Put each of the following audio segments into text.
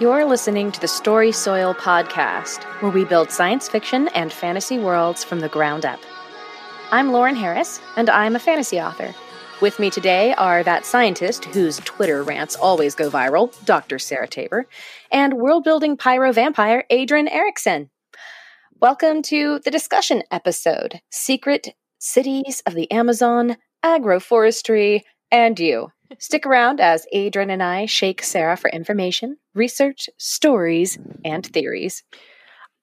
You're listening to the Story Soil podcast, where we build science fiction and fantasy worlds from the ground up. I'm Lauren Harris, and I'm a fantasy author. With me today are that scientist whose Twitter rants always go viral, Dr. Sarah Tabor, and world building pyro vampire Adrian Erickson. Welcome to the discussion episode Secret Cities of the Amazon, Agroforestry, and You. Stick around as Adrian and I shake Sarah for information, research, stories, and theories.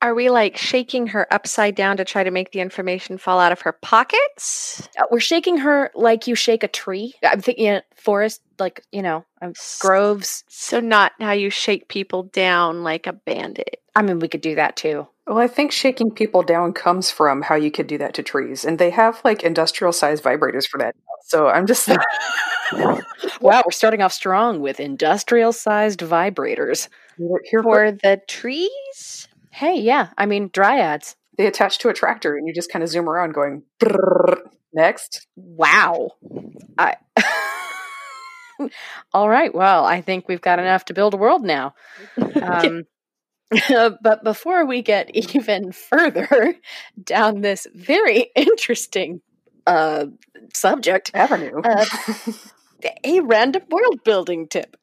Are we like shaking her upside down to try to make the information fall out of her pockets? Uh, we're shaking her like you shake a tree. I'm thinking forest, like, you know, um, groves. So, not how you shake people down like a bandit. I mean, we could do that too. Well, I think shaking people down comes from how you could do that to trees, and they have like industrial sized vibrators for that. So I'm just wow, we're starting off strong with industrial sized vibrators. Here for the trees? Hey, yeah. I mean, dryads. They attach to a tractor and you just kind of zoom around going, next. Wow. I. All right. Well, I think we've got enough to build a world now. Um, but before we get even further down this very interesting uh, subject, avenue, uh, a random world building tip.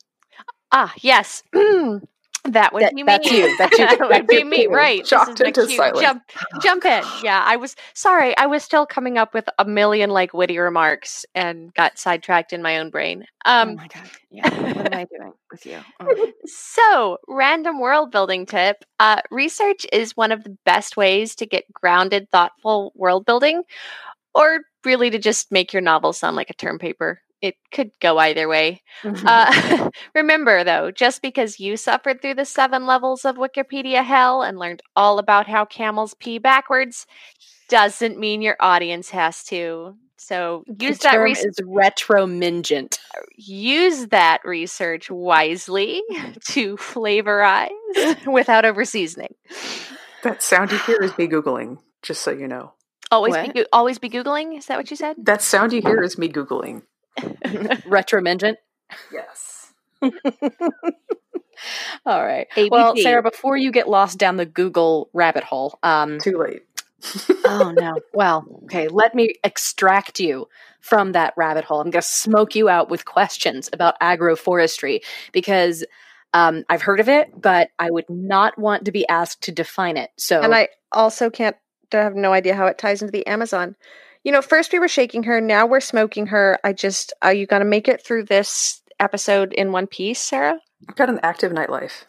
Ah, yes. That would that, be me. That's you. That's you. that would be me, right? Shocked into silence. Jump, jump in. Yeah, I was sorry. I was still coming up with a million like witty remarks and got sidetracked in my own brain. Um, oh my god! Yeah, what am I doing with you? Oh. So, random world building tip: uh, research is one of the best ways to get grounded, thoughtful world building, or really to just make your novel sound like a term paper it could go either way. Mm-hmm. Uh, remember, though, just because you suffered through the seven levels of Wikipedia hell and learned all about how camels pee backwards doesn't mean your audience has to. So use the that research. Is retromingent. Use that research wisely to flavorize without over seasoning. That sound you hear is me googling. Just so you know. Always what? be always be googling. Is that what you said? That sound you hear is me googling. Retromingent? Yes. All right. ABC. Well, Sarah, before you get lost down the Google rabbit hole, um, too late. oh no. Well, okay. Let me extract you from that rabbit hole. I'm going to smoke you out with questions about agroforestry because um, I've heard of it, but I would not want to be asked to define it. So, and I also can't. I have no idea how it ties into the Amazon you know, first we were shaking her, now we're smoking her. I just, are you going to make it through this episode in one piece, Sarah? I've got an active nightlife.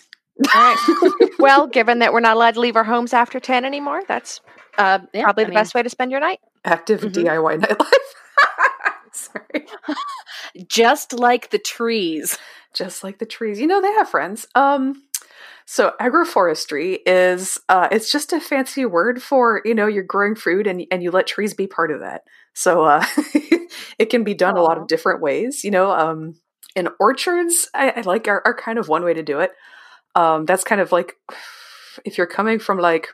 All right. well, given that we're not allowed to leave our homes after 10 anymore, that's uh, yeah, probably I the mean, best way to spend your night. Active mm-hmm. DIY nightlife. Sorry. Just like the trees. Just like the trees. You know, they have friends. Um, so agroforestry is uh, it's just a fancy word for you know you're growing food and and you let trees be part of that. So uh, it can be done Aww. a lot of different ways. You know, um, in orchards, I, I like are, are, kind of one way to do it. Um, that's kind of like if you're coming from like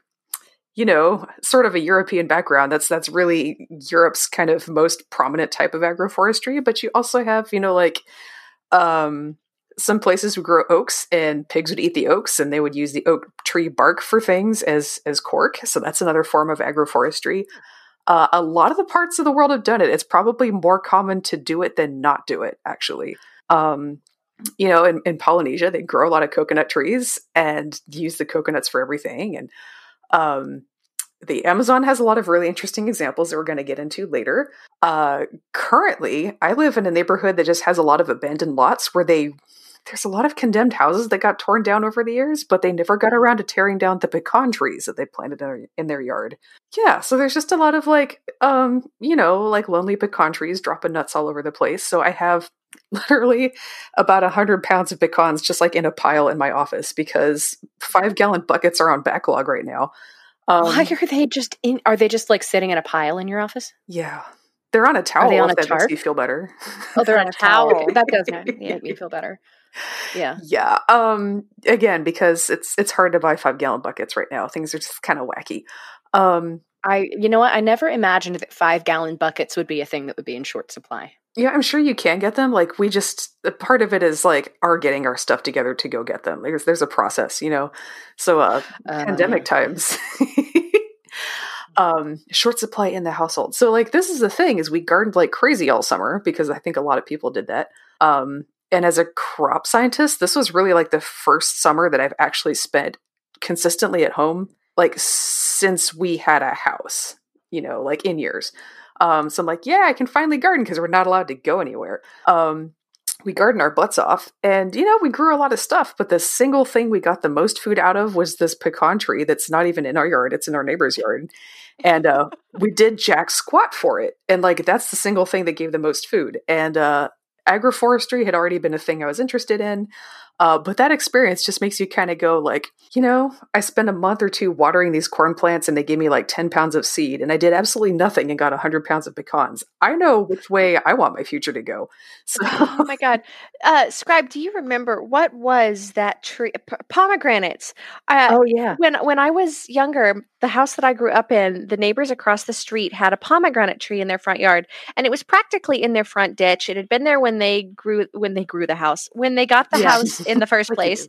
you know sort of a European background. That's that's really Europe's kind of most prominent type of agroforestry. But you also have you know like um some places would grow oaks and pigs would eat the oaks and they would use the oak tree bark for things as as cork. So that's another form of agroforestry. Uh, a lot of the parts of the world have done it. It's probably more common to do it than not do it actually. Um, you know in, in polynesia they grow a lot of coconut trees and use the coconuts for everything. And um, the Amazon has a lot of really interesting examples that we're going to get into later. Uh, currently, I live in a neighborhood that just has a lot of abandoned lots where they there's a lot of condemned houses that got torn down over the years, but they never got around to tearing down the pecan trees that they planted in their, in their yard. Yeah, so there's just a lot of like, um, you know, like lonely pecan trees dropping nuts all over the place. So I have literally about a hundred pounds of pecans just like in a pile in my office because five gallon buckets are on backlog right now. Um, Why are they just in? Are they just like sitting in a pile in your office? Yeah, they're on a towel. Are they on a that tarp? makes you feel better. Oh, they're on a towel. that does make me feel better. Yeah. Yeah. Um again because it's it's hard to buy 5 gallon buckets right now. Things are just kind of wacky. Um I you know what? I never imagined that 5 gallon buckets would be a thing that would be in short supply. Yeah, I'm sure you can get them. Like we just part of it is like are getting our stuff together to go get them. There's there's a process, you know. So uh, uh pandemic times. um short supply in the household. So like this is the thing is we gardened like crazy all summer because I think a lot of people did that. Um and as a crop scientist, this was really like the first summer that I've actually spent consistently at home like since we had a house, you know, like in years. Um, so I'm like, yeah, I can finally garden because we're not allowed to go anywhere. Um, we garden our butts off, and you know, we grew a lot of stuff. But the single thing we got the most food out of was this pecan tree that's not even in our yard; it's in our neighbor's yard. And uh, we did jack squat for it, and like that's the single thing that gave the most food. And uh, agroforestry had already been a thing I was interested in. Uh, but that experience just makes you kind of go like, you know, I spent a month or two watering these corn plants and they gave me like 10 pounds of seed and I did absolutely nothing and got 100 pounds of pecans. I know which way I want my future to go. So. oh my God. Uh, Scribe, do you remember what was that tree? P- pomegranates. Uh, oh, yeah. When, when I was younger, the house that I grew up in, the neighbors across the street had a pomegranate tree in their front yard and it was practically in their front ditch. It had been there when they grew, when they grew the house, when they got the yeah. house in the first place.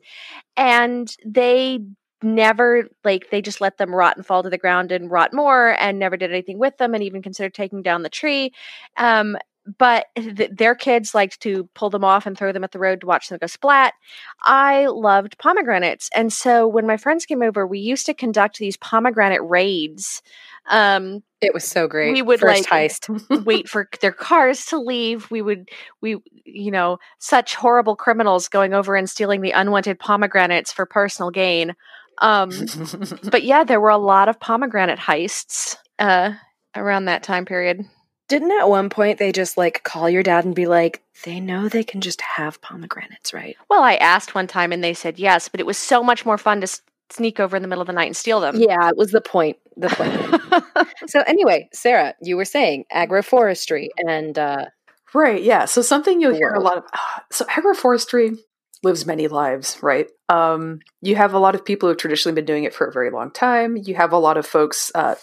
And they never like they just let them rot and fall to the ground and rot more and never did anything with them and even considered taking down the tree um, but th- their kids liked to pull them off and throw them at the road to watch them go splat. I loved pomegranates. And so when my friends came over, we used to conduct these pomegranate raids. Um, it was so great. We would First like heist. wait for their cars to leave. We would, we, you know, such horrible criminals going over and stealing the unwanted pomegranates for personal gain. Um, but yeah, there were a lot of pomegranate heists uh, around that time period. Didn't at one point they just like call your dad and be like, they know they can just have pomegranates, right? Well, I asked one time and they said yes, but it was so much more fun to s- sneak over in the middle of the night and steal them. Yeah, it was the point. The point. so anyway, Sarah, you were saying agroforestry and uh Right, yeah. So something you'll hear a lot of so agroforestry lives many lives, right? Um, you have a lot of people who've traditionally been doing it for a very long time. You have a lot of folks uh,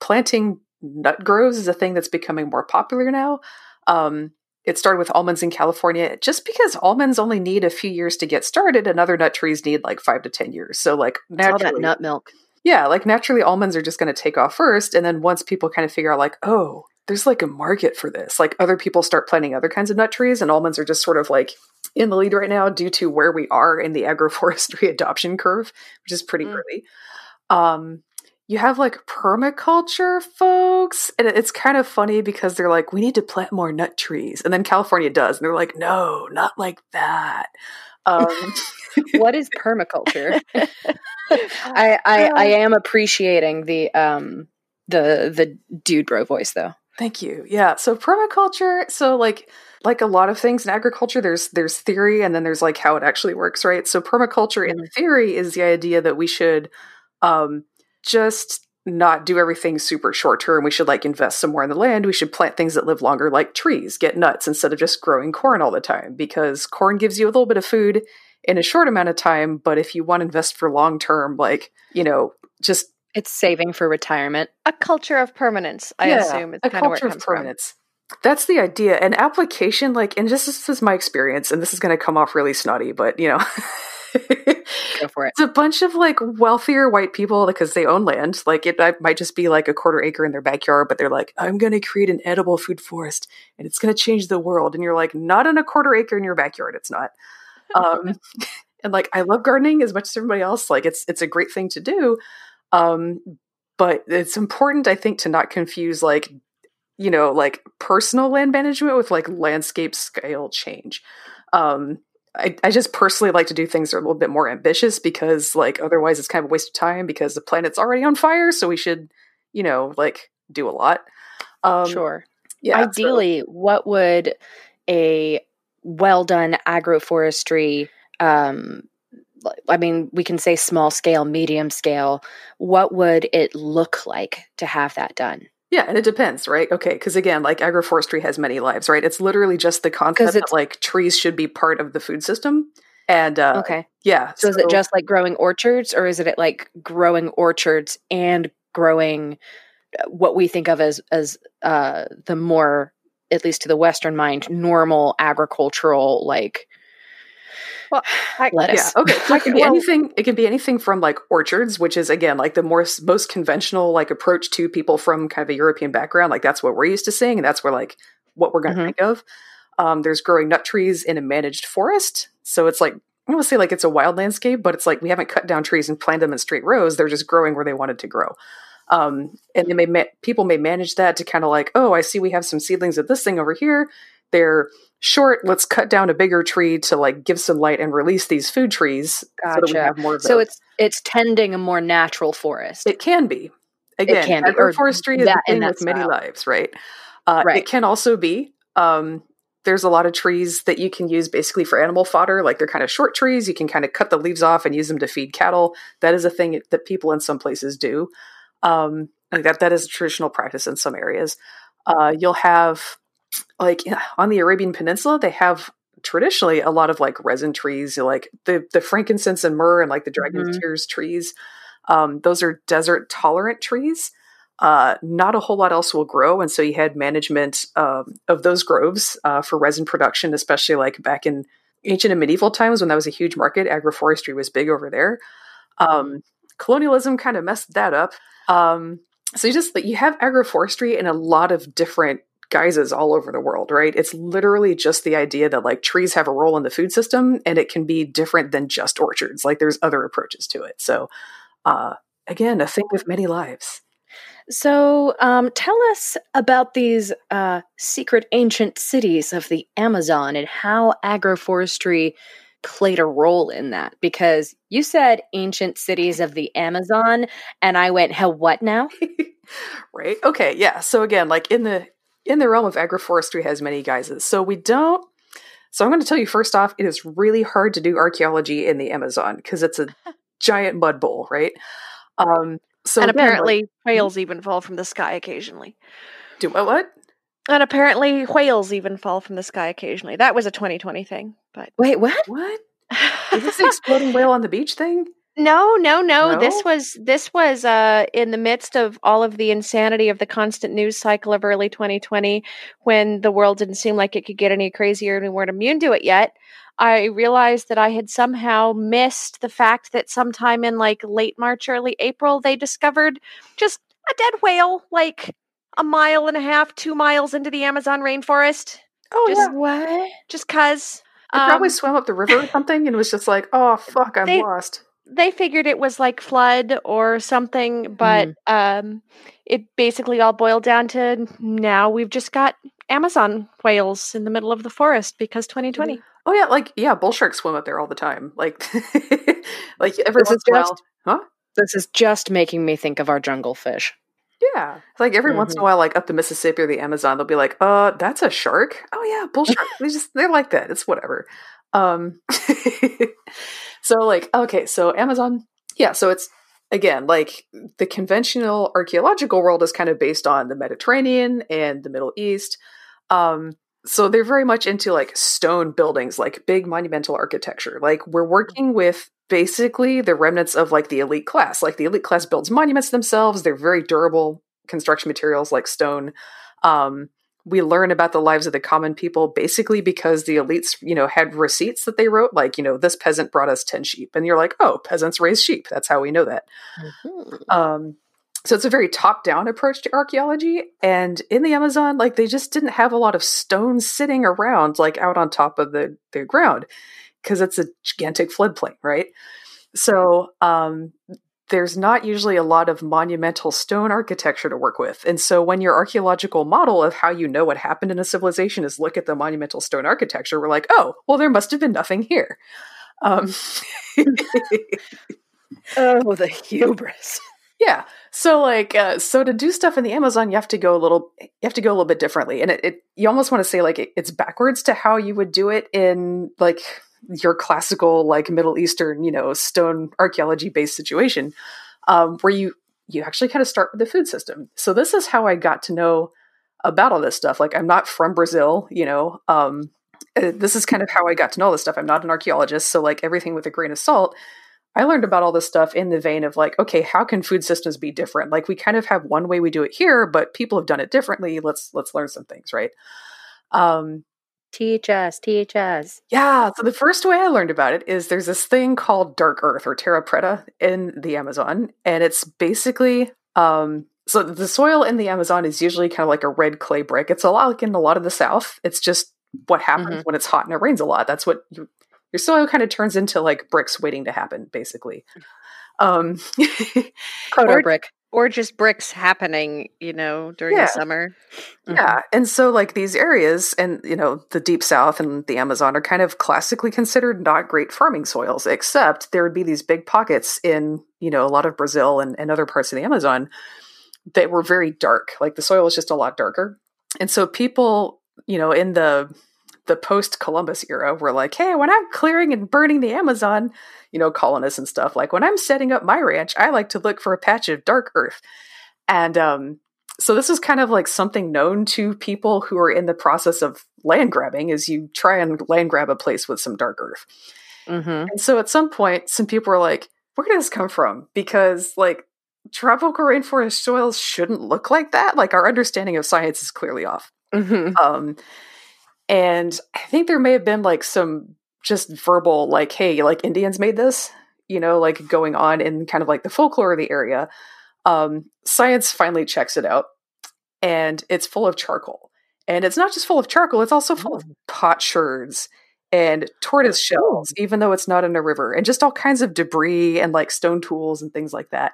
planting nut groves is a thing that's becoming more popular now. Um, it started with almonds in California just because almonds only need a few years to get started and other nut trees need like five to 10 years. So, like, naturally, all that nut milk. Yeah, like naturally, almonds are just going to take off first. And then once people kind of figure out, like, oh, there's like a market for this, like other people start planting other kinds of nut trees, and almonds are just sort of like in the lead right now due to where we are in the agroforestry adoption curve, which is pretty mm. early. Um, you have like permaculture folks and it's kind of funny because they're like we need to plant more nut trees and then california does and they're like no not like that um, what is permaculture? I, I i am appreciating the um the the dude bro voice though. Thank you. Yeah so permaculture so like like a lot of things in agriculture there's there's theory and then there's like how it actually works right? So permaculture mm-hmm. in theory is the idea that we should um just not do everything super short term. We should like invest some more in the land. We should plant things that live longer, like trees, get nuts instead of just growing corn all the time, because corn gives you a little bit of food in a short amount of time. But if you want to invest for long term, like, you know, just it's saving for retirement. A culture of permanence, I yeah, assume. It's a culture of permanence. From. That's the idea. An application, like, and just this is my experience, and this is going to come off really snotty, but you know, Go for it. It's a bunch of like wealthier white people because they own land. Like it, it might just be like a quarter acre in their backyard, but they're like, I'm going to create an edible food forest and it's going to change the world. And you're like, not on a quarter acre in your backyard. It's not. Um, and like, I love gardening as much as everybody else. Like it's, it's a great thing to do. Um, but it's important, I think, to not confuse like, you know, like personal land management with like landscape scale change. Um, I, I just personally like to do things that are a little bit more ambitious because like otherwise it's kind of a waste of time because the planet's already on fire so we should you know like do a lot um sure yeah ideally so. what would a well done agroforestry um I mean, we can say small scale, medium scale. What would it look like to have that done? Yeah, and it depends, right? Okay, because again, like agroforestry has many lives, right? It's literally just the concept that like trees should be part of the food system. And uh, okay, yeah. So, so, is it just like growing orchards, or is it like growing orchards and growing uh, what we think of as as uh, the more at least to the Western mind, normal agricultural like well, I, lettuce. Yeah, okay. So it can be well, anything. It can be anything from like orchards, which is again like the more most conventional like approach to people from kind of a European background. Like that's what we're used to seeing, and that's where like what we're going to mm-hmm. think of. Um, there's growing nut trees in a managed forest, so it's like I don't say like it's a wild landscape, but it's like we haven't cut down trees and planted them in straight rows. They're just growing where they wanted to grow. Um, and they may ma- people may manage that to kind of like, oh, I see we have some seedlings of this thing over here. They're short. Let's cut down a bigger tree to like give some light and release these food trees gotcha. so that we have more. so it's it's tending a more natural forest. It can be. Again, it can agroforestry be, is a thing with many lives, right? Uh, right. It can also be. Um, there's a lot of trees that you can use basically for animal fodder. Like they're kind of short trees. You can kind of cut the leaves off and use them to feed cattle. That is a thing that people in some places do. Um, that that is a traditional practice in some areas. Uh, you'll have like on the Arabian Peninsula, they have traditionally a lot of like resin trees, like the the frankincense and myrrh and like the dragon's mm-hmm. tears trees. Um, those are desert tolerant trees. Uh, not a whole lot else will grow, and so you had management um, of those groves uh, for resin production, especially like back in ancient and medieval times when that was a huge market. Agroforestry was big over there. Um, colonialism kind of messed that up. Um, so you just you have agroforestry in a lot of different guises all over the world, right? It's literally just the idea that like trees have a role in the food system and it can be different than just orchards. Like there's other approaches to it. So uh again, a thing with many lives. So, um, tell us about these uh, secret ancient cities of the Amazon and how agroforestry played a role in that. Because you said ancient cities of the Amazon, and I went, "How what now?" right? Okay, yeah. So again, like in the in the realm of agroforestry has many guises. So we don't. So I'm going to tell you first off, it is really hard to do archaeology in the Amazon because it's a giant mud bowl, right? Um, so and apparently like, hmm? whales even fall from the sky occasionally. Do what? What? And apparently whales even fall from the sky occasionally. That was a 2020 thing. But wait, what? What? Is this the exploding whale on the beach thing? No, no, no, no. This was this was uh, in the midst of all of the insanity of the constant news cycle of early 2020, when the world didn't seem like it could get any crazier and we weren't immune to it yet. I realized that I had somehow missed the fact that sometime in like late March, early April, they discovered just a dead whale, like a mile and a half, two miles into the Amazon rainforest. Oh just, yeah, what? Just cause. It um, probably swam up the river or something and was just like, "Oh fuck, I'm they, lost." They figured it was like flood or something, but mm. um, it basically all boiled down to now we've just got Amazon whales in the middle of the forest because 2020. Oh yeah, like yeah, bull sharks swim up there all the time. Like, like every this once in a while, huh? This is just making me think of our jungle fish. Yeah, like every mm-hmm. once in a mm-hmm. while, like up the Mississippi or the Amazon, they'll be like, "Uh, that's a shark." Oh yeah, bull shark. they just they like that. It's whatever. Um, so like okay, so Amazon, yeah, so it's again like the conventional archaeological world is kind of based on the Mediterranean and the Middle East. Um, so they're very much into like stone buildings, like big monumental architecture. Like we're working with basically the remnants of like the elite class. Like the elite class builds monuments themselves. They're very durable construction materials like stone. Um, we learn about the lives of the common people basically because the elites, you know, had receipts that they wrote, like, you know, this peasant brought us 10 sheep. And you're like, oh, peasants raise sheep. That's how we know that. Mm-hmm. Um, so it's a very top down approach to archaeology. And in the Amazon, like, they just didn't have a lot of stones sitting around, like, out on top of the, the ground because it's a gigantic floodplain, right? So um, there's not usually a lot of monumental stone architecture to work with. And so when your archaeological model of how you know what happened in a civilization is look at the monumental stone architecture, we're like, oh, well, there must have been nothing here. Um, oh, the hubris. Yeah. So like, uh, so to do stuff in the Amazon, you have to go a little, you have to go a little bit differently. And it, it you almost want to say like it, it's backwards to how you would do it in like your classical like Middle Eastern, you know, stone archaeology based situation, um, where you you actually kind of start with the food system. So this is how I got to know about all this stuff. Like I'm not from Brazil, you know. Um, uh, this is kind of how I got to know all this stuff. I'm not an archaeologist, so like everything with a grain of salt. I learned about all this stuff in the vein of like, okay, how can food systems be different? Like we kind of have one way we do it here, but people have done it differently. Let's let's learn some things, right? Um, Teach us, teach us. yeah, so the first way I learned about it is there's this thing called dark earth or terra preta in the Amazon, and it's basically um, so the soil in the Amazon is usually kind of like a red clay brick. It's a lot like in a lot of the South. It's just what happens Mhm. when it's hot and it rains a lot. That's what you, your soil kind of turns into like bricks waiting to happen, basically. Um, Proto Or- brick. Or just bricks happening, you know, during Yeah. the summer. Yeah, and so like these areas and you know the deep south and the Amazon are kind of classically considered not great farming soils except there would be these big pockets in you know a lot of Brazil and, and other parts of the Amazon that were very dark like the soil was just a lot darker and so people you know in the the post Columbus era were like hey when I'm clearing and burning the Amazon you know colonists and stuff like when I'm setting up my ranch I like to look for a patch of dark earth. And um so this is kind of like something known to people who are in the process of land grabbing is you try and land grab a place with some dark earth. Mm-hmm. and so at some point some people were like where did this come from? Because like tropical rainforest soils shouldn't look like that. Like our understanding of science is clearly off. Mm-hmm. um and i think there may have been like some just verbal like hey like indians made this you know like going on in kind of like the folklore of the area. Um science finally checks it out and it's full of charcoal. And it's not just full of charcoal it's also full of potsherds and tortoise shells even though it's not in a river and just all kinds of debris and like stone tools and things like that.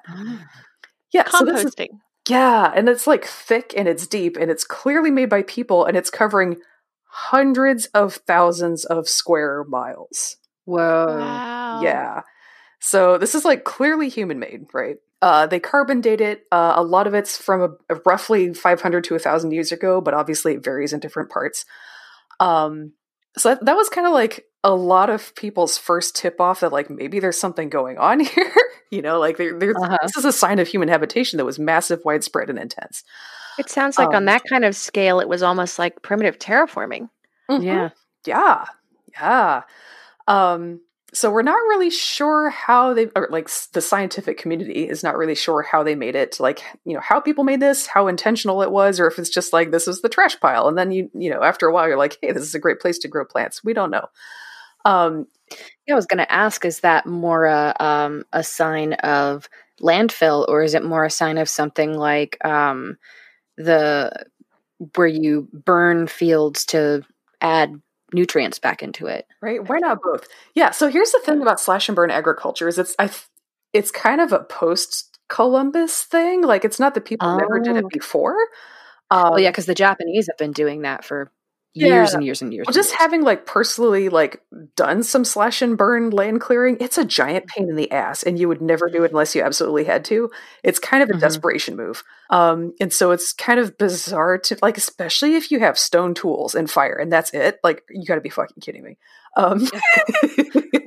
Yeah so this is Composting. yeah, and it's like thick and it's deep and it's clearly made by people and it's covering hundreds of thousands of square miles. Whoa. wow. Yeah. So this is like clearly human made, right? Uh, they carbon date it. Uh, a lot of it's from a, a roughly 500 to 1,000 years ago, but obviously it varies in different parts. Um, so that, that was kind of like a lot of people's first tip off that like maybe there's something going on here. you know, like there, there's Uh-huh. this is a sign of human habitation that was massive, widespread, and intense. It sounds like Um, on that kind of scale, it was almost like primitive terraforming. Mhm. Yeah. Yeah. Yeah. Um, so we're not really sure how they or like the scientific community is not really sure how they made it like you know how people made this how intentional it was or if it's just like this is the trash pile and then you you know after a while you're like hey this is a great place to grow plants we don't know um Yeah, I was going to ask: Is that more a um, a sign of landfill, or is it more a sign of something like um, the where you burn fields to add nutrients back into it? right why not both yeah so here's the thing about slash and burn agriculture is it's i th- it's kind of a post columbus thing like it's not that people never did it Oh. before um, well, yeah, because the Japanese have been doing that for years Yeah. and years and years. Well, and just years. having like personally like done some slash and burn land clearing, it's a giant pain in the ass, and you would never do it unless you absolutely had to. It's kind of a Mhm. desperation move, um, and so it's kind of bizarre to like, especially if you have stone tools and fire, and that's it. Like, you got to be fucking kidding me. Um,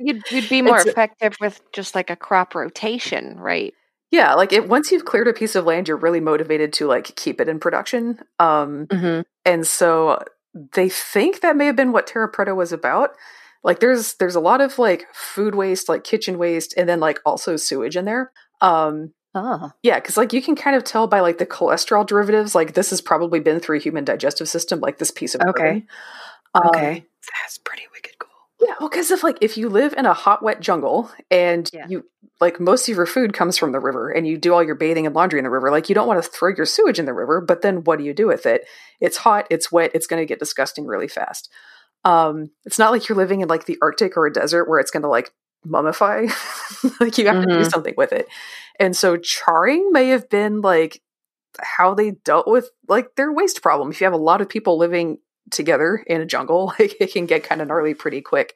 You'd, you'd be more effective with just like a crop rotation, right? yeah, like it, once you've cleared a piece of land, you're really motivated to like keep it in production. Um, Mhm. and so they think that may have been what Terra Preta was about. Like there's there's a lot of like food waste, like kitchen waste, and then like also sewage in there. Um Oh, yeah, because like you can kind of tell by like the cholesterol derivatives, like this has probably been through a human digestive system, like this piece of Okay. Um, okay, that's pretty wicked. Yeah, well, because if like if you live in a hot, wet jungle and Yeah. you like most of your food comes from the river and you do all your bathing and laundry in the river, like you don't want to throw your sewage in the river, but then what do you do with it? It's hot, it's wet, it's going to get disgusting really fast. Um, it's not like you're living in like the Arctic or a desert where it's going to like mummify. like you have to do Mhm. something with it. And so charring may have been like how they dealt with like their waste problem. If you have a lot of people living together in a jungle, like it can get kind of gnarly pretty quick.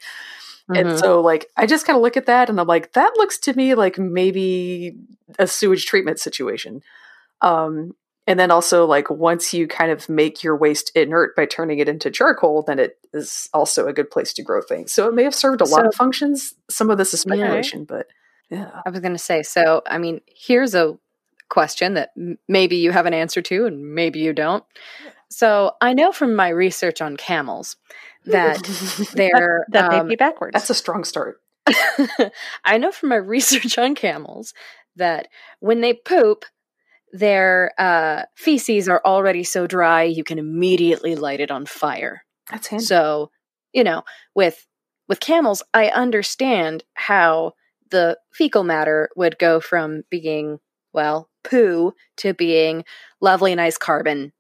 And Mhm. so like I just kind of look at that and I'm like, that looks to me like maybe a sewage treatment situation. Um and then also like once you kind of make your waste inert by turning it into charcoal, then it is also a good place to grow things. So it may have served a lot So- of functions. Some of this is Yeah. speculation, but yeah. I was going to say. So, I mean, here's a question that maybe you have an answer to, and maybe you don't. So, I know from my research on camels that they're That may um, be backwards. That's a strong start. I know from my research on camels that when they poop, their uh, feces are already so dry you can immediately light it on fire. That's handy. So, you know, with with camels, I understand how the fecal matter would go from being well poo to being lovely, nice carbon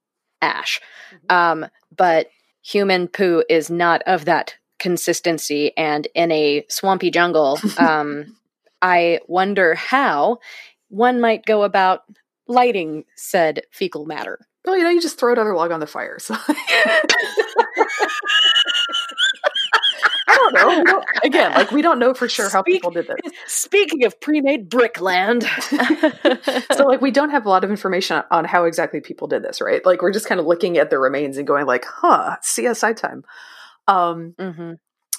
ash. Mhm. Um, but human poo is not of that consistency, and in a swampy jungle, um, I wonder how one might go about lighting said fecal matter. well, you know, you just throw another log on the fire. So don't know. We don't- again, like we don't know for sure how Speak- people did this. Speaking of pre-made brickland, so like we don't have a lot of information on how exactly people did this right? Like we're just kind of looking at the remains and going like huh csi time. Um hmm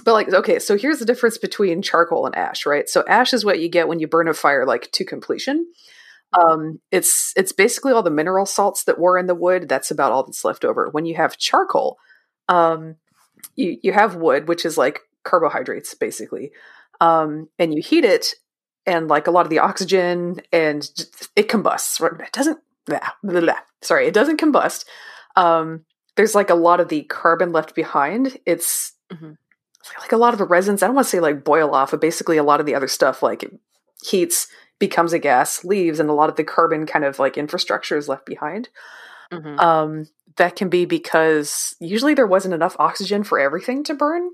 but like okay so here's the difference between charcoal and ash right? So ash is what you get when you burn a fire like to completion. Um it's it's basically all the mineral salts that were in the wood. That's about all that's left over. When you have charcoal um you you have wood which is like carbohydrates basically um and you heat it and like a lot of the oxygen and it combusts right? It doesn't blah, blah, blah. sorry it doesn't combust. Um there's like a lot of the carbon left behind. It's Mhm. like a lot of the resins i don't want to say like boil off but basically a lot of the other stuff like it heats becomes a gas leaves and a lot of the carbon kind of like infrastructure is left behind. Hmm um that can be because usually there wasn't enough oxygen for everything to burn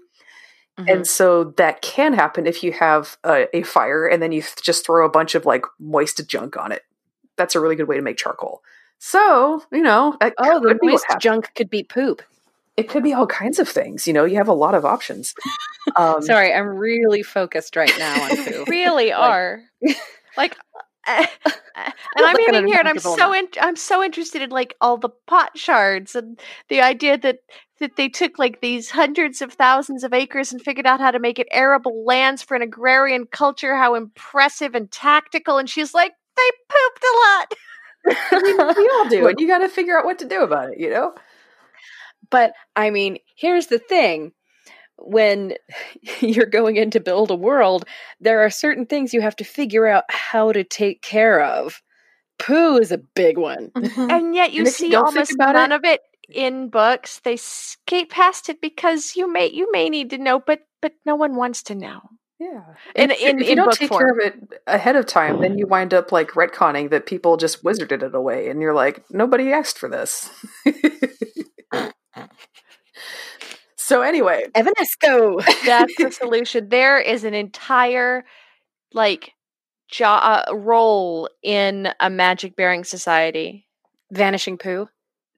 Mm-hmm. and so that can happen if you have a, a fire and then you th- just throw a bunch of like moist junk on it. That's a really good way to make charcoal. So, you know, that oh, the could be moist happened. junk could be poop. It could be all kinds of things. You know, you have a lot of options. Um, Sorry, I'm really focused right now on poop. really are like Eh, eh, and i'm even here and i'm so in, i'm so interested in like all the pot shards and the idea that that they took like these hundreds of thousands of acres and figured out how to make it arable lands for an agrarian culture how impressive and tactical and she's like they pooped a lot we all do, and you got to figure out what to do about it. You know, But I mean, here's the thing. When you're going in to build a world, there are certain things you have to figure out how to take care of. Poo is a big one. Mm-hmm. and yet you And if you see almost about none it- of it in books they skate past it because you may you may need to know but but no one wants to know yeah. In- if, you- in- if you in don't take form. care of it ahead of time, then you wind up like retconning that people just wizarded it away, and you're like, nobody asked for this. so anyway, Evanesco. that's the solution there is an entire like jo- uh, role in a magic bearing society Vanishing poo.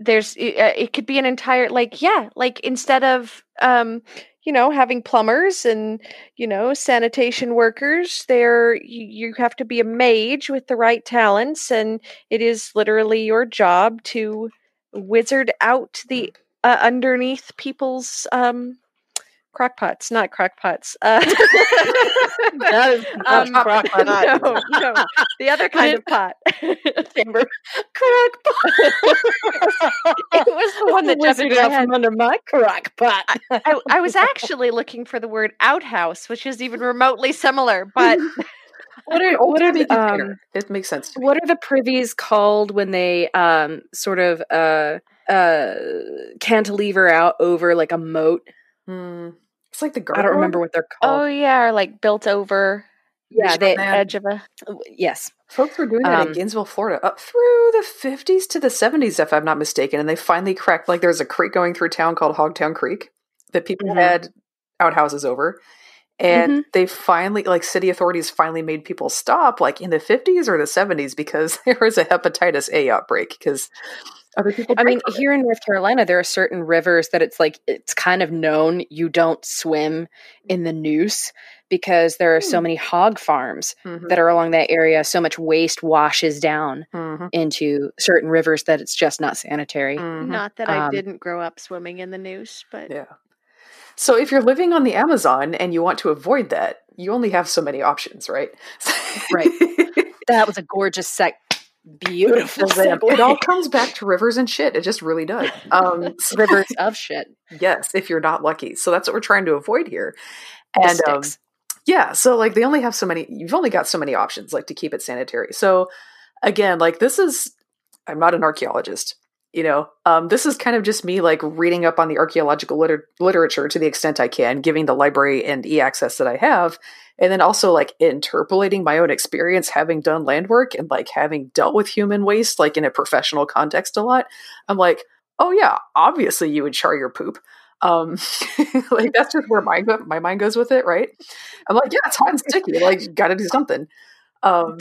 there's it, uh, it could be an entire like yeah like instead of um you know having plumbers and you know sanitation workers there you, you have to be a mage with the right talents and it is literally your job to wizard out the uh, underneath people's um crockpots not crockpots uh That is not um, crockpot. no, no, the other kind of pot. it Chamber. Crockpot. was the one that jumped wizard out from under my crockpot. I, I was actually looking for the word outhouse, which is even remotely similar, but what are what are the um, it makes sense. To me. what are the privies called when they um sort of uh uh cantilever out over like a moat? Hmm. It's like the garden. I don't remember what they're called. oh yeah, or like built over yeah, they Man. edge of a. yes. Folks were doing that Um, in Gainesville, Florida, up through the 50s to the 70s, if I'm not mistaken. And they finally cracked, like, there's a creek going through town called Hogtown Creek that people Mhm. had outhouses over. And Mhm. they finally, like, city authorities finally made people stop, like, in the 50s or the 70s because there was a hepatitis A outbreak because other people. I mean, drank from it. here in North Carolina, there are certain rivers that it's like it's kind of known you don't swim in the Neuse because there are so Hmm. many hog farms Mhm, that are along that area. So much waste washes down mhm, into certain rivers that it's just not sanitary. mhm. Not that I Um, didn't grow up swimming in the Neuse, but Yeah. So if you're living on the Amazon and you want to avoid that, you only have so many options, right? Right. That was a gorgeous sec. Beautiful example. it all comes back to rivers and shit. It just really does. Um, rivers of shit. yes, if you're not lucky. So that's what we're trying to avoid here. And um, yeah, so like they only have so many. You've only got so many options, like to keep it sanitary. So again, like this is I'm not an archaeologist. You know, um, this is kind of just me like reading up on the archaeological liter- literature to the extent I can, giving the library and e access that I have, and then also like interpolating my own experience having done land work and like having dealt with human waste like in a professional context a lot. I'm like, oh yeah, obviously you would char your poop. Um, like that's just where my my mind goes with it, right? I'm like, yeah, it's hot and sticky. Like, got to do something. Um,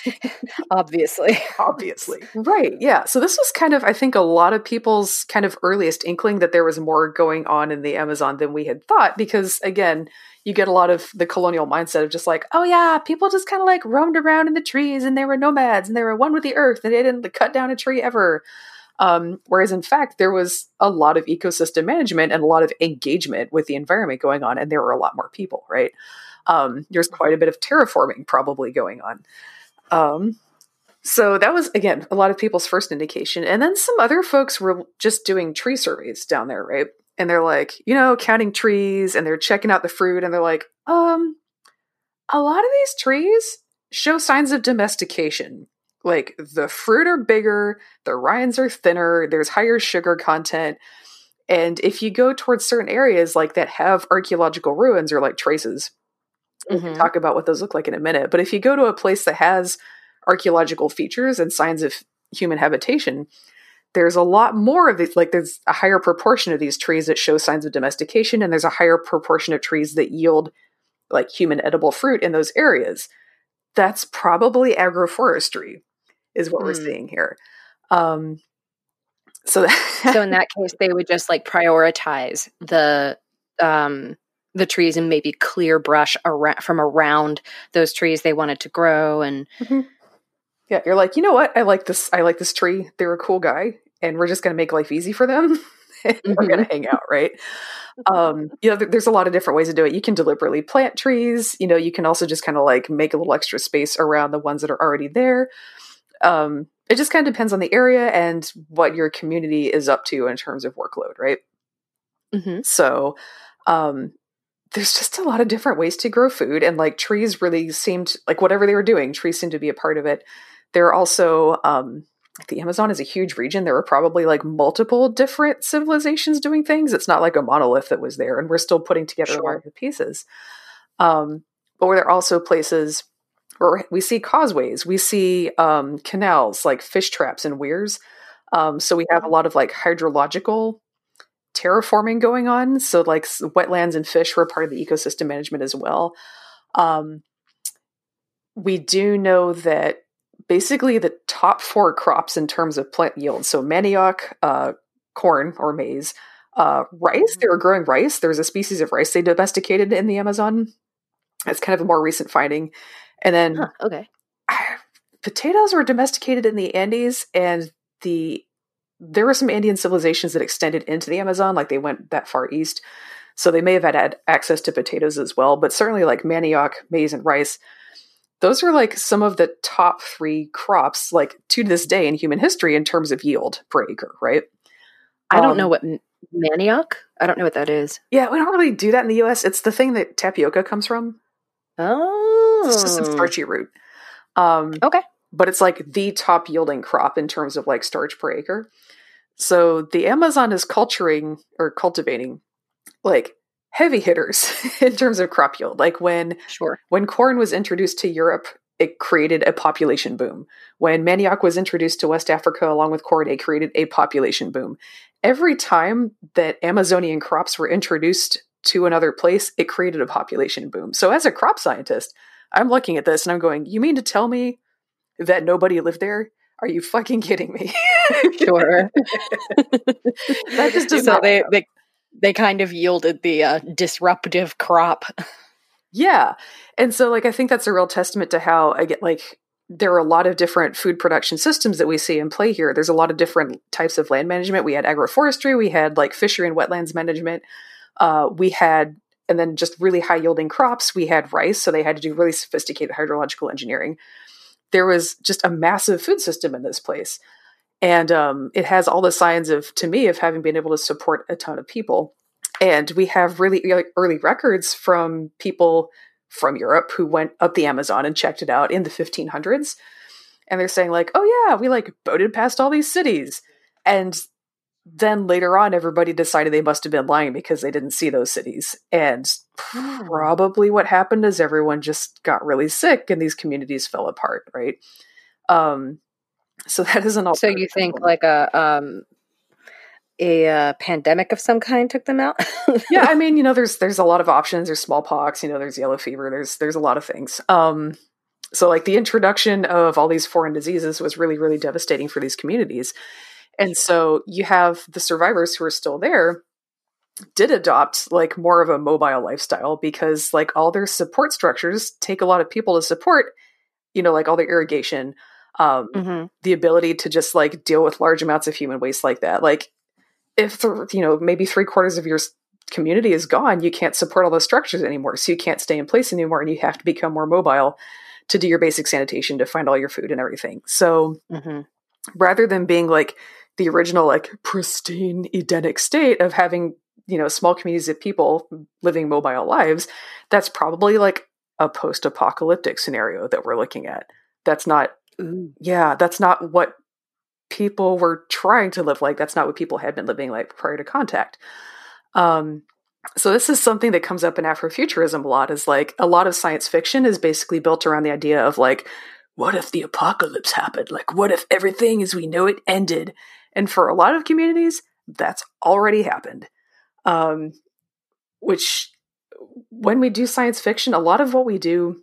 obviously, obviously, right? Yeah. So this was kind of, I think, a lot of people's kind of earliest inkling that there was more going on in the Amazon than we had thought. Because again, you get a lot of the colonial mindset of just like, oh yeah, people just kind of like roamed around in the trees and they were nomads and they were one with the earth and they didn't cut down a tree ever. Um, whereas in fact, there was a lot of ecosystem management and a lot of engagement with the environment going on, and there were a lot more people, right? Um, there's quite a bit of terraforming probably going on. Um, so that was again a lot of people's first indication, and then some other folks were just doing tree surveys down there, right? And they're like, you know, counting trees, and they're checking out the fruit, and they're like, um, a lot of these trees show signs of domestication like the fruit are bigger, the rinds are thinner, there's higher sugar content. And if you go towards certain areas like that have archaeological ruins or like traces, mm-hmm. we'll talk about what those look like in a minute. But if you go to a place that has archaeological features and signs of human habitation, there's a lot more of these. Like there's a higher proportion of these trees that show signs of domestication, and there's a higher proportion of trees that yield like human edible fruit in those areas. That's probably agroforestry is what mm. we're seeing here. Um, so, so in that case, they would just like prioritize the um, the trees and maybe clear brush around from around those trees they wanted to grow and. Mm-hmm. Yeah, you're like, you know what? I like this. I like this tree. They're a cool guy, and we're just going to make life easy for them. mm-hmm. We're going to hang out, right? Um, you know, th- there's a lot of different ways to do it. You can deliberately plant trees. You know, you can also just kind of like make a little extra space around the ones that are already there um, it just kind of depends on the area and what your community is up to in terms of workload, right? Mm-hmm. So, um, there's just a lot of different ways to grow food, and like trees really seemed like whatever they were doing, trees seemed to be a part of it. There are also um, the Amazon is a huge region. There were probably like multiple different civilizations doing things. It's not like a monolith that was there, and we're still putting together sure. a lot of the pieces. Um, but were there also places where we see causeways, we see um, canals like fish traps and weirs. Um, so we have a lot of like hydrological terraforming going on. So like wetlands and fish were part of the ecosystem management as well. Um, we do know that basically the top four crops in terms of plant yield. So manioc, uh, corn or maize, uh, rice. They were mm-hmm. growing rice. There's a species of rice they domesticated in the Amazon. It's kind of a more recent finding. And then huh, okay. Potatoes were domesticated in the Andes and the there were some Andean civilizations that extended into the Amazon, like they went that far east. So they may have had access to potatoes as well, but certainly like manioc, maize, and rice. Those are like some of the top three crops, like to this day in human history in terms of yield per acre, right? I don't um, know what manioc. I don't know what that is. Yeah, we don't really do that in the U.S. It's the thing that tapioca comes from. Oh, it's just some starchy root. Um, okay, but it's like the top yielding crop in terms of like starch per acre. So the Amazon is culturing or cultivating like heavy hitters in terms of crop yield. Like when sure when corn was introduced to Europe, it created a population boom. When manioc was introduced to West Africa along with corn, it created a population boom. Every time that Amazonian crops were introduced to another place, it created a population boom. So as a crop scientist, I'm looking at this and I'm going, you mean to tell me that nobody lived there? Are you fucking kidding me? sure. that just does so not they, they they kind of yielded the uh, disruptive crop. Yeah. And so like I think that's a real testament to how I get like there are a lot of different food production systems that we see in play here. There's a lot of different types of land management. We had agroforestry, we had like fishery and wetlands management, uh, we had and then just really high yielding crops. We had rice, so they had to do really sophisticated hydrological engineering. There was just a massive food system in this place. And um, it has all the signs of, to me, of having been able to support a ton of people. And we have really early records from people from Europe who went up the Amazon and checked it out in the 1500s. and they're saying like, "Oh yeah, we like boated past all these cities," and then later on, everybody decided they must have been lying because they didn't see those cities, and probably what happened is everyone just got really sick and these communities fell apart, right? Um, so that is an option. So you think like a um a uh, pandemic of some kind took them out? yeah, I mean, you know, there's there's a lot of options. There's smallpox, you know, there's yellow fever. There's there's a lot of things. Um, so like the introduction of all these foreign diseases was really really devastating for these communities, and so you have the survivors who are still there did adopt like more of a mobile lifestyle because like all their support structures take a lot of people to support, you know, like all their irrigation, um, hmm the ability to just like deal with large amounts of human waste like that. Like if the, you know maybe three quarters of your community is gone, you can't support all those structures anymore, so you can't stay in place anymore, and you have to become more mobile to do your basic sanitation to find all your food and everything. So hmm rather than being like the original like pristine Edenic state of having you know small communities of people living mobile lives, that's probably like a post-apocalyptic scenario that we're looking at. That's not Ooh. yeah, that's not what people were trying to live like. That's not what people had been living like prior to contact. Um, so this is something that comes up in Afrofuturism a lot. Is like a lot of science fiction is basically built around the idea of like, what if the apocalypse happened? Like, what if everything as we know it ended? And for a lot of communities, that's already happened. Um, which, when we do science fiction, a lot of what we do,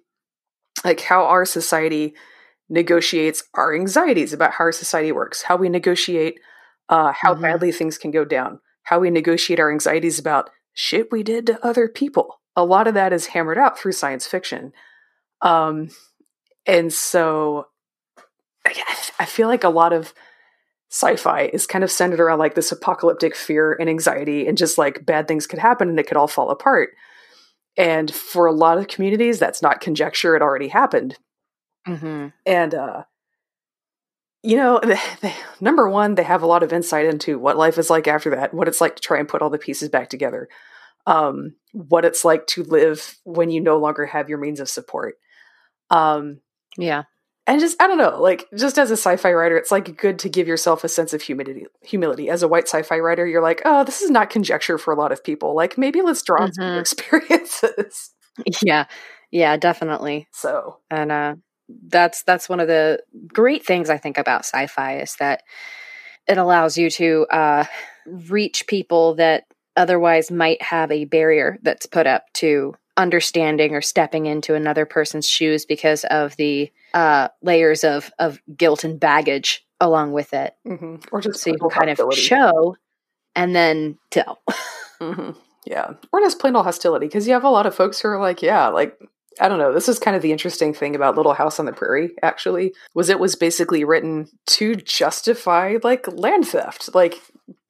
like how our society negotiates our anxieties about how our society works, how we negotiate uh, how Mhm. badly things can go down, how we negotiate our anxieties about shit we did to other people. A lot of that is hammered out through science fiction. Um, and so I, I feel like a lot of sci-fi is kind of centered around like this apocalyptic fear and anxiety and just like bad things could happen and it could all fall apart. And for a lot of communities, that's not conjecture, it already happened hmm and uh you know they, they, number one they have a lot of insight into what life is like after that what it's like to try and put all the pieces back together um what it's like to live when you no longer have your means of support um Yeah. And just i don't know like just as a sci-fi writer it's like good to give yourself a sense of humility humility. As a white sci-fi writer you're like oh this is not conjecture for a lot of people. Like maybe let's draw on some experiences. Yeah. Yeah, definitely. so. And uh that's that's one of the great things I think about sci-fi is that it allows you to uh reach people that otherwise might have a barrier that's put up to understanding or stepping into another person's shoes because of the uh layers of of guilt and baggage along with it. mhm. or just So you can kind of show and then tell. hmm Yeah, or just plain old hostility because you have a lot of folks who are like, yeah, like I don't know. This is kind of the interesting thing about Little House on the Prairie. Actually, was it was basically written to justify like land theft. Like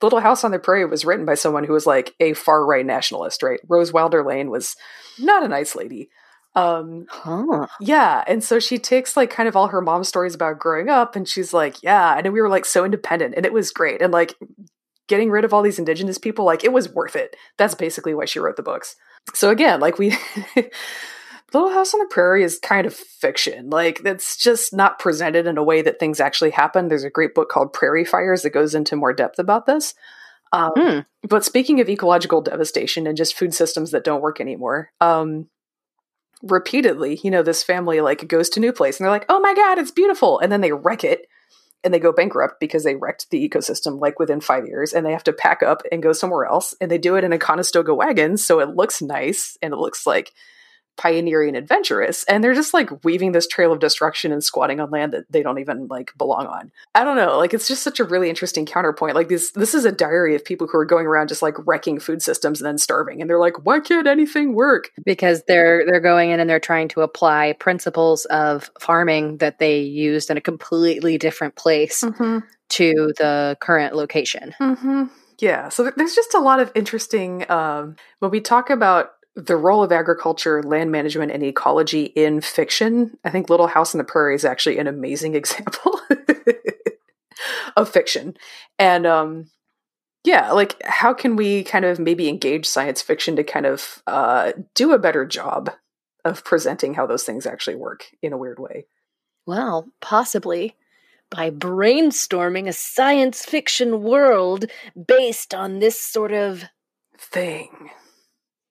Little House on the Prairie was written by someone who was like a far right nationalist. Right, Rose Wilder Lane was not a nice lady. Um, Huh. yeah, and so she takes like kind of all her mom stories about growing up, and she's like, "Yeah," and we were like so independent, and it was great, and like getting rid of all these indigenous people, like it was worth it. That's basically why she wrote the books. So again, like we, Little House on the Prairie is kind of fiction. Like it's just not presented in a way that things actually happen. There's a great book called Prairie Fires that goes into more depth about this. Um, Hmm. But speaking of ecological devastation and just food systems that don't work anymore, um, repeatedly, you know, this family like goes to new place and they're like, "Oh my god, it's beautiful," and then they wreck it and they go bankrupt because they wrecked the ecosystem like within five years and they have to pack up and go somewhere else and they do it in a Conestoga wagon so it looks nice and it looks like pioneering and adventurous and they're just like weaving this trail of destruction and squatting on land that they don't even like belong on i don't know like it's just such a really interesting counterpoint like this this is a diary of people who are going around just like wrecking food systems and then starving and they're like why can't anything work because they're they're going in and they're trying to apply principles of farming that they used in a completely different place mm-hmm. to the current location. Mm-hmm. Yeah. So there's just a lot of interesting um, when we talk about the role of agriculture, land management, and ecology in fiction. I think Little House on the Prairie is actually an amazing example of fiction, and um, yeah, like how can we kind of maybe engage science fiction to kind of uh, do a better job of presenting how those things actually work in a weird way? Well, possibly by brainstorming a science fiction world based on this sort of Thing.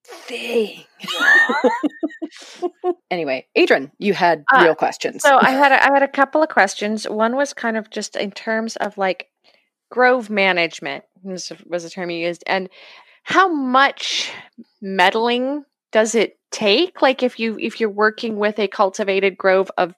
Thing. anyway, Adrian, you had Uh, real questions. So I had a, I had a couple of questions. One was kind of just in terms of like grove management was, was a term you used, and how much meddling does it take? Like if you if you're working with a cultivated grove of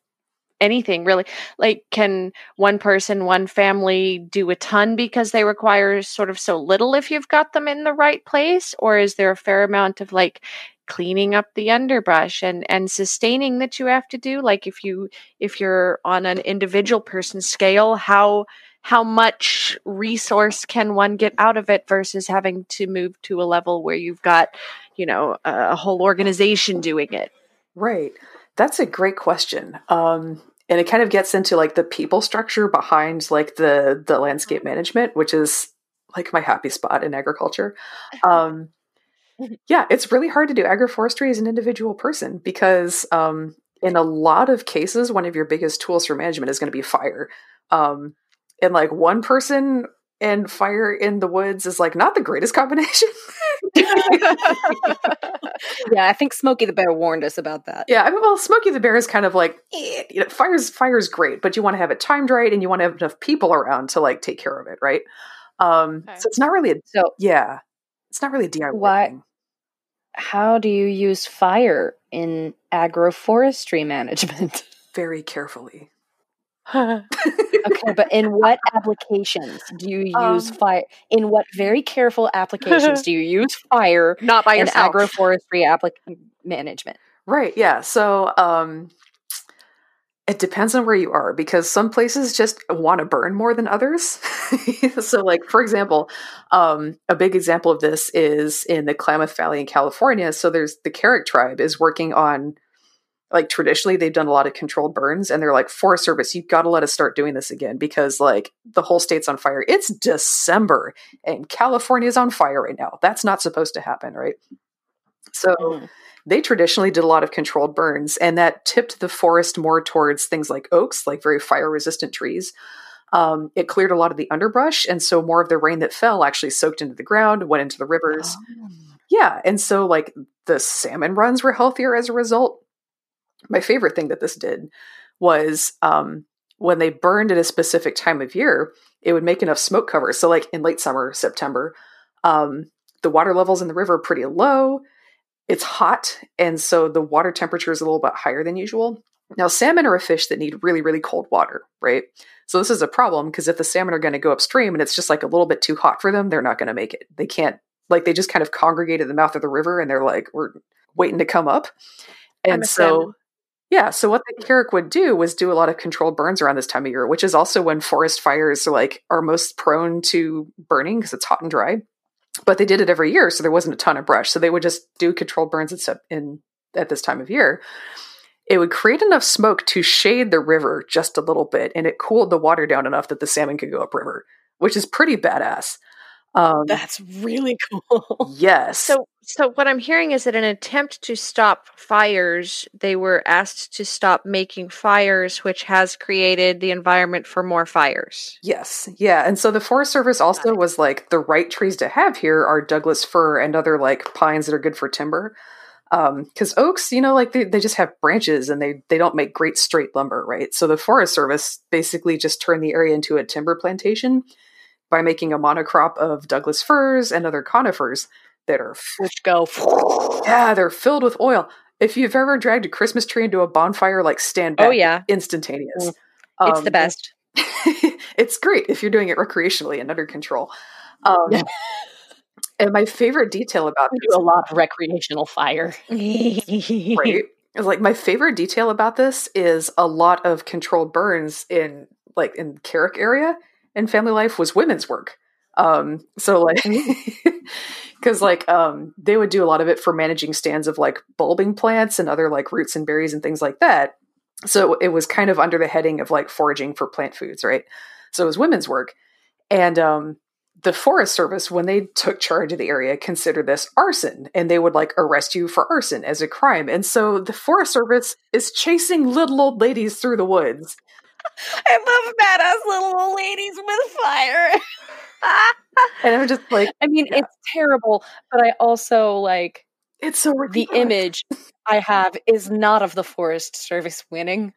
anything really. Like can one person one family do a ton because they require sort of so little if you've got them in the right place? Or is there a fair amount of like cleaning up the underbrush and and sustaining that you have to do? Like if you if you're on an individual person scale how how much resource can one get out of it versus having to move to a level where you've got you know a, whole organization doing it? Right. That's a great question. Um, and it kind of gets into like the people structure behind like the the landscape management, which is like my happy spot in agriculture. Um, yeah, it's really hard to do agroforestry as an individual person because um, in a lot of cases, one of your biggest tools for management is going to be fire. Um, and like one person and fire in the woods is like not the greatest combination. yeah, I think Smokey the Bear warned us about that. Yeah, I mean, well, Smokey the Bear is kind of like, eh, you know, fire's fire's great, but you want to have it timed right, and you want to have enough people around to like take care of it, right? Um, Okay. so it's not really a So, yeah, it's not really a DIY Why- thing. how do you use fire in agroforestry management? Very carefully. okay, but in what applications do you use Um, fire? In what very careful applications do you use fire not by in yourself agroforestry applic- management? Right. Yeah. So um, it depends on where you are because some places just want to burn more than others. so, like for example, um, a big example of this is in the Klamath Valley in California. So there's the Karuk tribe is working on like traditionally they've done a lot of controlled burns and they're like forest service you've got to let us start doing this again because like the whole state's on fire. It's december and california's on fire right now. That's not supposed to happen right? So Mm. they traditionally did a lot of controlled burns and that tipped the forest more towards things like oaks like very fire resistant trees. Um, it cleared a lot of the underbrush and so more of the rain that fell actually soaked into the ground went into the rivers. Yeah and so like the salmon runs were healthier as a result my favorite thing that this did was um, when they burned at a specific time of year it would make enough smoke cover. So like in late summer september um, the water levels in the river are pretty low it's hot and so the water temperature is a little bit higher than usual. Now salmon are a fish that need really really cold water right? So this is a problem because if the salmon are going to go upstream and it's just like a little bit too hot for them they're not going to make it. They can't like they just kind of congregate at the mouth of the river and they're like we're waiting to come up. And so salmon. Yeah so what the karuk would do was do a lot of controlled burns around this time of year which is also when forest fires are like are most prone to burning because it's hot and dry. But they did it every year so there wasn't a ton of brush so they would just do controlled burns and stuff in at this time of year. It would create enough smoke to shade the river just a little bit and it cooled the water down enough that the salmon could go upriver which is pretty badass um, That's really cool. yes So, so what I'm hearing is that in an attempt to stop fires, they were asked to stop making fires, which has created the environment for more fires. Yes, yeah, and so the Forest Service also was like the right trees to have here are Douglas fir and other like pines that are good for timber. Because oaks, you know, like they, they just have branches and they they don't make great straight lumber, right? So the Forest Service basically just turned the area into a timber plantation by making a monocrop of Douglas firs and other conifers that are Which go. yeah they're filled with oil. If you've ever dragged a Christmas tree into a bonfire, like stand back, Oh yeah, instantaneous. Mm. it's Um, the best. it's great if you're doing it recreationally and under control. Um. And my favorite detail about this, do a lot of recreational fire. right, like my favorite detail about this is a lot of controlled burns in like in Karuk area and family life was women's work. Um, so like, because like um, they would do a lot of it for managing stands of like bulbing plants and other like roots and berries and things like that. So it was kind of under the heading of like foraging for plant foods, right? So it was women's work, and um, the Forest Service, when they took charge of the area, considered this arson and they would like arrest you for arson as a crime. And so the Forest Service is chasing little old ladies through the woods. I love badass little old ladies with fire. and I'm just like, I mean, yeah. it's terrible, but I also like it's so ridiculous. the image I have is not of the Forest Service winning.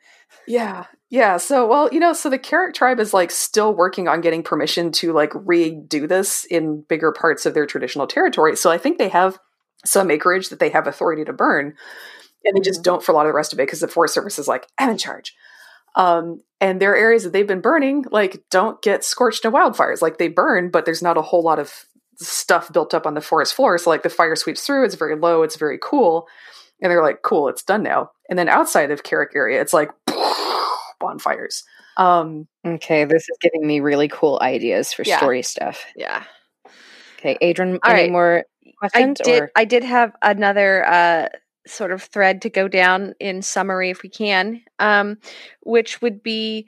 Yeah, yeah. So, well, you know, so the Karuk tribe is like still working on getting permission to like redo this in bigger parts of their traditional territory. So I think they have some acreage that they have authority to burn, and they just mm-hmm. don't for a lot of the rest of it because the Forest Service is like, I'm in charge. Um, and their areas that they've been burning, like, don't get scorched in wildfires. Like, they burn, but there's not a whole lot of stuff built up on the forest floor. So, like, the fire sweeps through, it's very low, it's very cool. And they're like, cool, it's done now. And then outside of Karuk area, it's like bonfires. Um, okay, this is giving me really cool ideas for yeah. story stuff. Yeah. Okay, Adrian, All any right. more questions? I did. Or? I did have another uh, sort of thread to go down in summary if we can um, which would be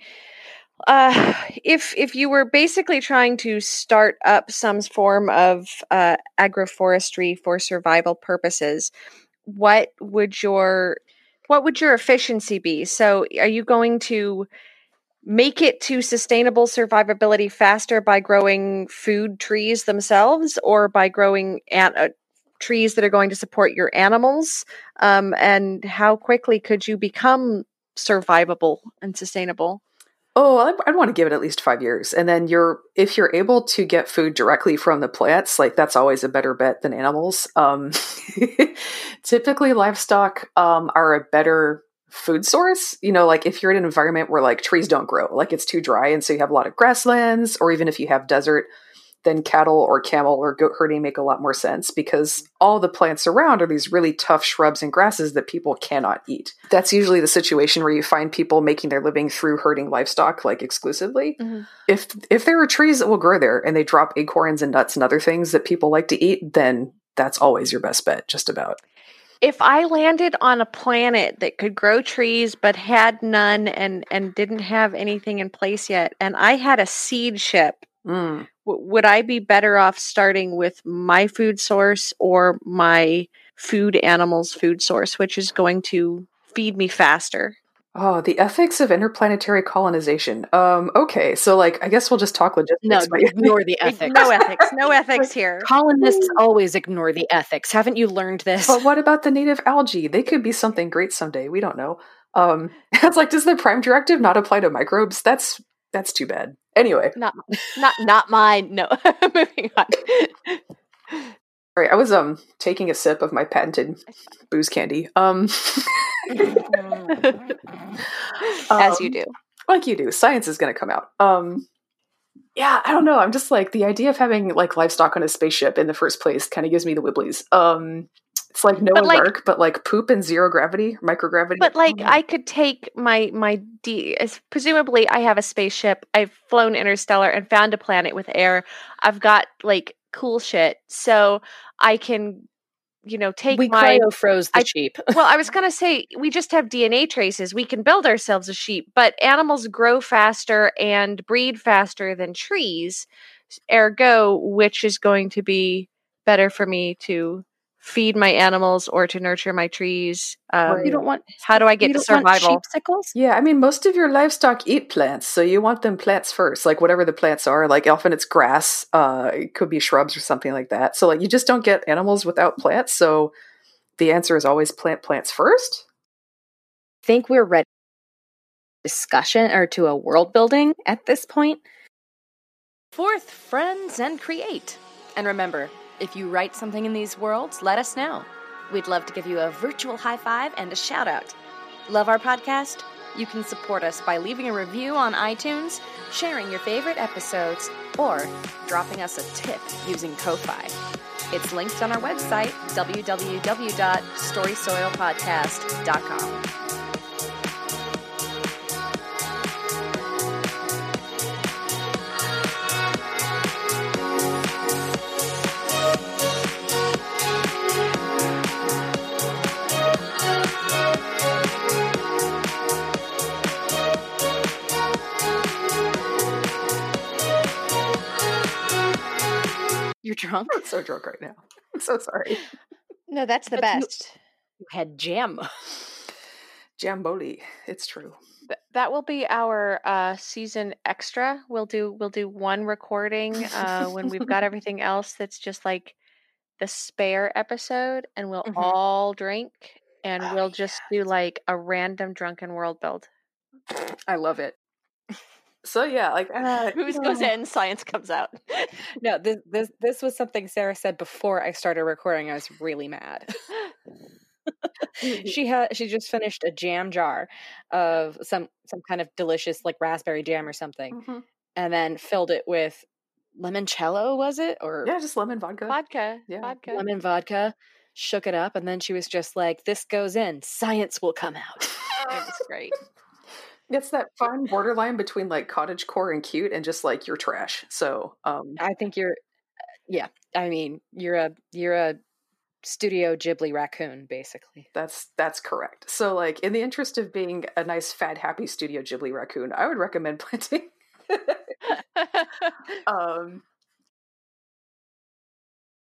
uh, if if you were basically trying to start up some form of uh, agroforestry for survival purposes what would your what would your efficiency be? So are you going to make it to sustainable survivability faster by growing food trees themselves or by growing an- trees that are going to support your animals um, and how quickly could you become survivable and sustainable? Oh I'd, want to give it at least five years and then you're if you're able to get food directly from the plants like that's always a better bet than animals. Um, typically livestock um, are a better food source you know like if you're in an environment where like trees don't grow like it's too dry and so you have a lot of grasslands or even if you have desert then cattle or camel or goat herding make a lot more sense because all the plants around are these really tough shrubs and grasses that people cannot eat. That's usually the situation where you find people making their living through herding livestock like exclusively. Mm-hmm. If if there are trees that will grow there and they drop acorns and nuts and other things that people like to eat, then that's always your best bet just about. If I landed on a planet that could grow trees but had none and and didn't have anything in place yet and I had a seed ship Mm. W- would I be better off starting with my food source or my food animals food source, which is going to feed me faster? Oh, the ethics of interplanetary colonization. Um, okay, so like I guess we'll just talk logistics. No, ignore the ethics. no ethics. No ethics here. Colonists always ignore the ethics. Haven't you learned this? But what about the native algae? They could be something great someday. We don't know. Um, it's like, does the prime directive not apply to microbes? That's that's too bad. Anyway, not not not mine. No, moving on. All right, I was um taking a sip of my patented booze candy. Um, as you um, do, like you do. Science is going to come out. Um, yeah, I don't know. I'm just like the idea of having like livestock on a spaceship in the first place kind of gives me the wibblies. Um, it's like no like, Ark, but like poop and zero gravity, microgravity. But like mm. I could take my my D. Presumably, I have a spaceship. I've flown interstellar and found a planet with air. I've got like cool shit, so I can, you know, take we my cryo froze the I, sheep. well, I was gonna say we just have DNA traces. We can build ourselves a sheep, but animals grow faster and breed faster than trees. Ergo, which is going to be better for me to feed my animals or to nurture my trees. Um, you don't want. How do I get to survival? sickles? Yeah, I mean, most of your livestock eat plants, so you want them plants first, like whatever the plants are. Like often it's grass, uh, it could be shrubs or something like that. So like you just don't get animals without plants. So the answer is always plant plants first. I think we're ready discussion or to a world building at this point. Fourth, friends and create. And remember, if you write something in these worlds, let us know. We'd love to give you a virtual high five and a shout out. Love our podcast? You can support us by leaving a review on iTunes, sharing your favorite episodes, or dropping us a tip using Ko-Fi. It's linked on our website, www.storysoilpodcast.com. drunk. I'm so drunk right now. I'm so sorry. No, that's the But best. You had jam. Jamboli. It's true. Th- that will be our uh, season extra. We'll do we'll do one recording uh, when we've got everything else. That's just like the spare episode, and we'll Mhm. all drink, and Oh, we'll just do like a random drunken world build. I love it. So yeah, like uh, goes in, science comes out. No, this this this was something Sarah said before I started recording. I was really mad. she had she just finished a jam jar of some some kind of delicious like raspberry jam or something, Mhm. and then filled it with limoncello. Was it or Yeah, just lemon vodka. vodka, Yeah. vodka. lemon vodka? Shook it up, and then she was just like, "This goes in. Science will come out." It was great. It's that fine borderline between like cottage core and cute and just like you're trash. So um I think you're, yeah. I mean, you're a you're a Studio Ghibli raccoon, basically. that's that's correct. So like in the interest of being a nice fat happy Studio Ghibli raccoon, I would recommend planting um